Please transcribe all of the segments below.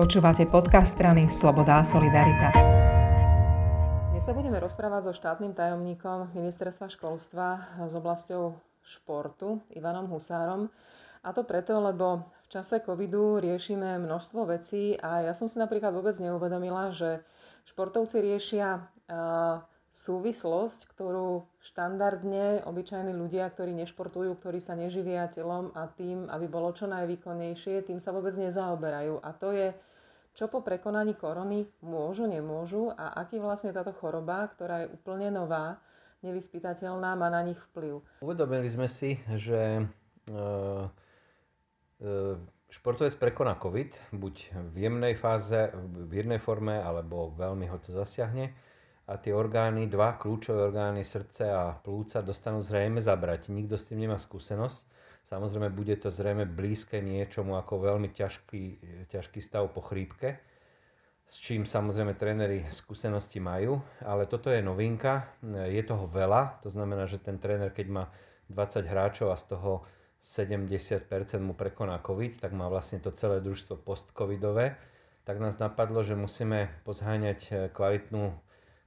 Počúvate podcast strany Sloboda a Solidarita. Dnes sa budeme rozprávať so štátnym tajomníkom Ministerstva školstva s oblasťou športu Ivanom Husárom. A to preto, lebo v čase covidu riešime množstvo vecí a ja som si napríklad vôbec neuvedomila, že športovci riešia súvislosť, ktorú štandardne obyčajní ľudia, ktorí nešportujú, ktorí sa neživia telom a tým, aby bolo čo najvýkonnejšie, tým sa vôbec nezaoberajú. A to je, čo po prekonaní korony môžu, nemôžu a aký vlastne táto choroba, ktorá je úplne nová, nevyspytateľná, má na nich vplyv. Uvedomili sme si, že e, e, športovec prekoná COVID, buď v jemnej fáze, v jednej forme, alebo veľmi ho to zasiahne a tie orgány, dva kľúčové orgány, srdce a plúca dostanú zrejme zabrať. Nikto s tým nemá skúsenosť. Samozrejme, bude to zrejme blízke niečomu ako veľmi ťažký, ťažký stav po chrípke, s čím samozrejme tréneri skúsenosti majú, ale toto je novinka, je toho veľa, to znamená, že ten tréner, keď má 20 hráčov a z toho 70% mu prekoná COVID, tak má vlastne to celé družstvo post-covidové, tak nás napadlo, že musíme pozháňať kvalitnú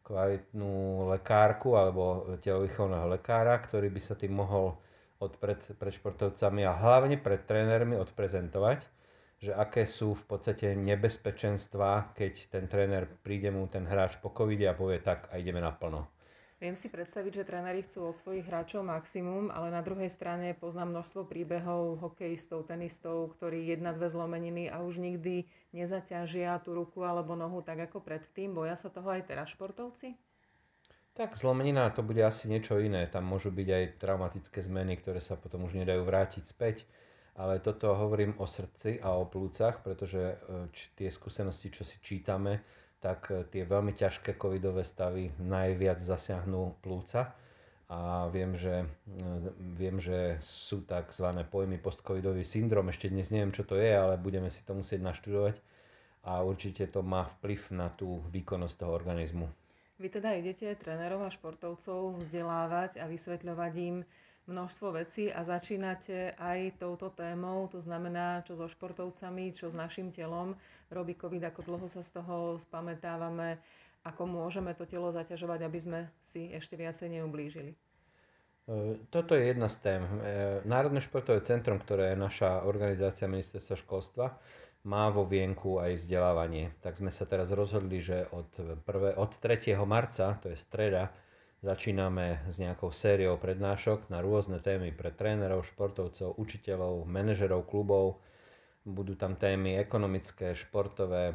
kvalitnú lekárku alebo telovýchovného lekára, ktorý by sa tým mohol od pred, pred športovcami a hlavne pred trénermi odprezentovať, že aké sú v podstate nebezpečenstva, keď ten tréner príde mu ten hráč po covide a povie tak a ideme naplno. Viem si predstaviť, že tréneri chcú od svojich hráčov maximum, ale na druhej strane poznám množstvo príbehov hokejistov, tenistov, ktorí jedna, dve zlomeniny a už nikdy nezaťažia tú ruku alebo nohu tak ako predtým. Boja sa toho aj teraz športovci? Tak zlomenina to bude asi niečo iné. Tam môžu byť aj traumatické zmeny, ktoré sa potom už nedajú vrátiť späť. Ale toto hovorím o srdci a o plúcach, pretože e, tie skúsenosti, čo si čítame, tak e, tie veľmi ťažké covidové stavy najviac zasiahnu plúca. A viem, že, e, viem, že sú tzv. pojmy postcovidový syndrom. Ešte dnes neviem, čo to je, ale budeme si to musieť naštudovať. A určite to má vplyv na tú výkonnosť toho organizmu. Vy teda idete trénerov a športovcov vzdelávať a vysvetľovať im, množstvo vecí a začínate aj touto témou, to znamená, čo so športovcami, čo s našim telom robí COVID, ako dlho sa z toho spamätávame, ako môžeme to telo zaťažovať, aby sme si ešte viacej neublížili. E, toto je jedna z tém. E, Národné športové centrum, ktoré je naša organizácia ministerstva školstva, má vo vienku aj vzdelávanie. Tak sme sa teraz rozhodli, že od, prvé, od 3. marca, to je streda, Začíname s nejakou sériou prednášok na rôzne témy pre trénerov, športovcov, učiteľov, manažerov klubov. Budú tam témy ekonomické, športové,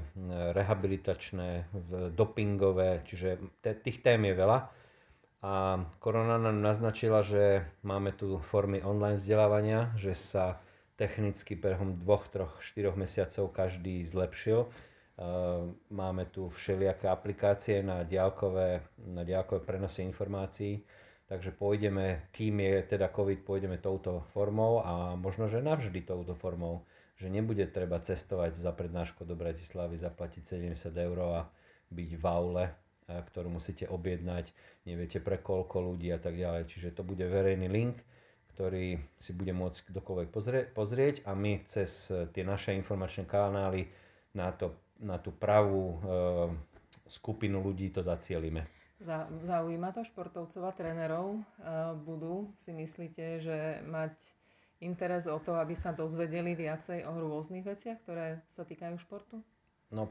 rehabilitačné, dopingové, čiže tých tém je veľa. A korona nám naznačila, že máme tu formy online vzdelávania, že sa technicky behom dvoch, troch, štyroch mesiacov každý zlepšil. Ehm, máme tu všelijaké aplikácie na diálkové, na diálkové prenosy informácií, takže pôjdeme, kým je teda COVID, pôjdeme touto formou a možno, že navždy touto formou, že nebude treba cestovať za prednášku do Bratislavy, zaplatiť 70 eur a byť v aule, ktorú musíte objednať, neviete pre koľko ľudí a tak ďalej. Čiže to bude verejný link, ktorý si bude môcť kdokoľvek pozrieť a my cez tie naše informačné kanály na to na tú pravú e, skupinu ľudí to zacielime. Zaujíma to športovcov a trénerov? E, budú, si myslíte, že mať interes o to, aby sa dozvedeli viacej o rôznych veciach, ktoré sa týkajú športu? No,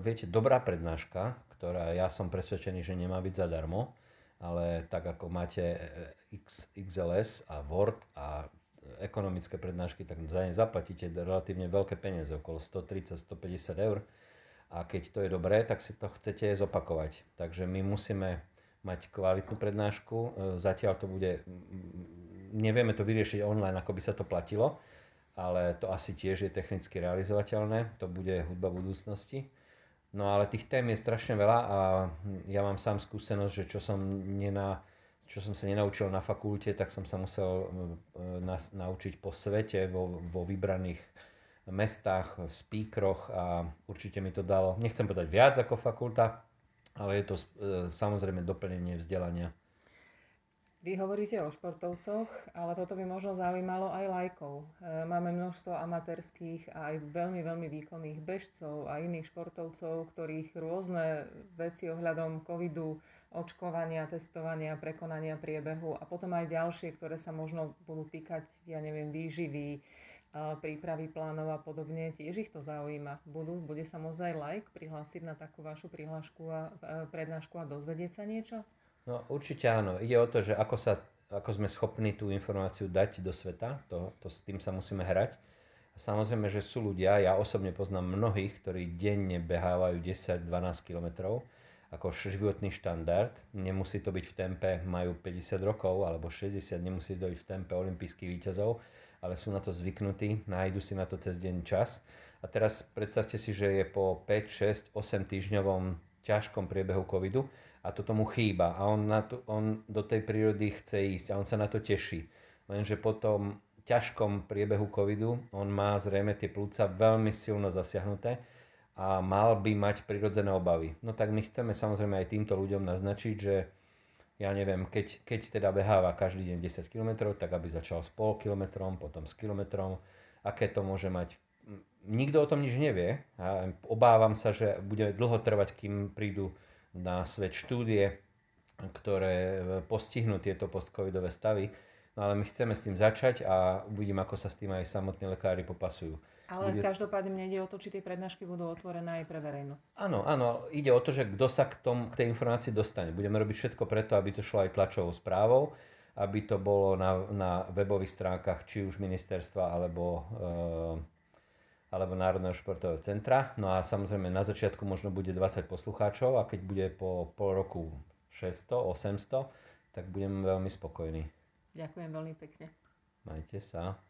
viete, dobrá prednáška, ktorá ja som presvedčený, že nemá byť zadarmo, ale tak ako máte X, XLS a Word a ekonomické prednášky, tak za ne zaplatíte relatívne veľké peniaze, okolo 130-150 eur. A keď to je dobré, tak si to chcete zopakovať. Takže my musíme mať kvalitnú prednášku. E, zatiaľ to bude, nevieme to vyriešiť online, ako by sa to platilo, ale to asi tiež je technicky realizovateľné. To bude hudba budúcnosti. No ale tých tém je strašne veľa a ja mám sám skúsenosť, že čo som nena, čo som sa nenaučil na fakulte, tak som sa musel e, naučiť po svete, vo, vo vybraných mestách, v speakeroch a určite mi to dalo, nechcem povedať viac ako fakulta, ale je to e, samozrejme doplnenie vzdelania. Vy hovoríte o športovcoch, ale toto by možno zaujímalo aj lajkov. E, máme množstvo amatérských a aj veľmi, veľmi výkonných bežcov a iných športovcov, ktorých rôzne veci ohľadom covidu, očkovania, testovania, prekonania priebehu a potom aj ďalšie, ktoré sa možno budú týkať, ja neviem, výživy, e, prípravy plánov a podobne, tiež ich to zaujíma. Budú, bude sa môcť aj like prihlásiť na takú vašu prihlášku a e, prednášku a dozvedieť sa niečo? No určite áno. Ide o to, že ako, sa, ako sme schopní tú informáciu dať do sveta, to, to s tým sa musíme hrať. Samozrejme, že sú ľudia, ja osobne poznám mnohých, ktorí denne behávajú 10-12 km ako životný štandard. Nemusí to byť v tempe, majú 50 rokov alebo 60, nemusí to byť v tempe olympijských výťazov, ale sú na to zvyknutí, nájdu si na to cez deň čas. A teraz predstavte si, že je po 5, 6, 8 týždňovom ťažkom priebehu covidu a to tomu chýba a on, na to, on do tej prírody chce ísť a on sa na to teší. Lenže po tom ťažkom priebehu covidu on má zrejme tie plúca veľmi silno zasiahnuté a mal by mať prirodzené obavy. No tak my chceme samozrejme aj týmto ľuďom naznačiť, že ja neviem, keď, keď teda beháva každý deň 10 km, tak aby začal s pol kilometrom, potom s kilometrom, aké to môže mať. Nikto o tom nič nevie a obávam sa, že bude dlho trvať, kým prídu na svet štúdie, ktoré postihnú tieto postcovidové stavy. No ale my chceme s tým začať a uvidím, ako sa s tým aj samotní lekári popasujú. Ale Bude... každopádne nejde o to, či tie prednášky budú otvorené aj pre verejnosť. Áno, áno, ide o to, že kto sa k, tom, k tej informácii dostane. Budeme robiť všetko preto, aby to šlo aj tlačovou správou, aby to bolo na, na webových stránkach či už ministerstva alebo e, alebo Národného športového centra. No a samozrejme na začiatku možno bude 20 poslucháčov a keď bude po pol roku 600, 800, tak budem veľmi spokojný. Ďakujem veľmi pekne. Majte sa.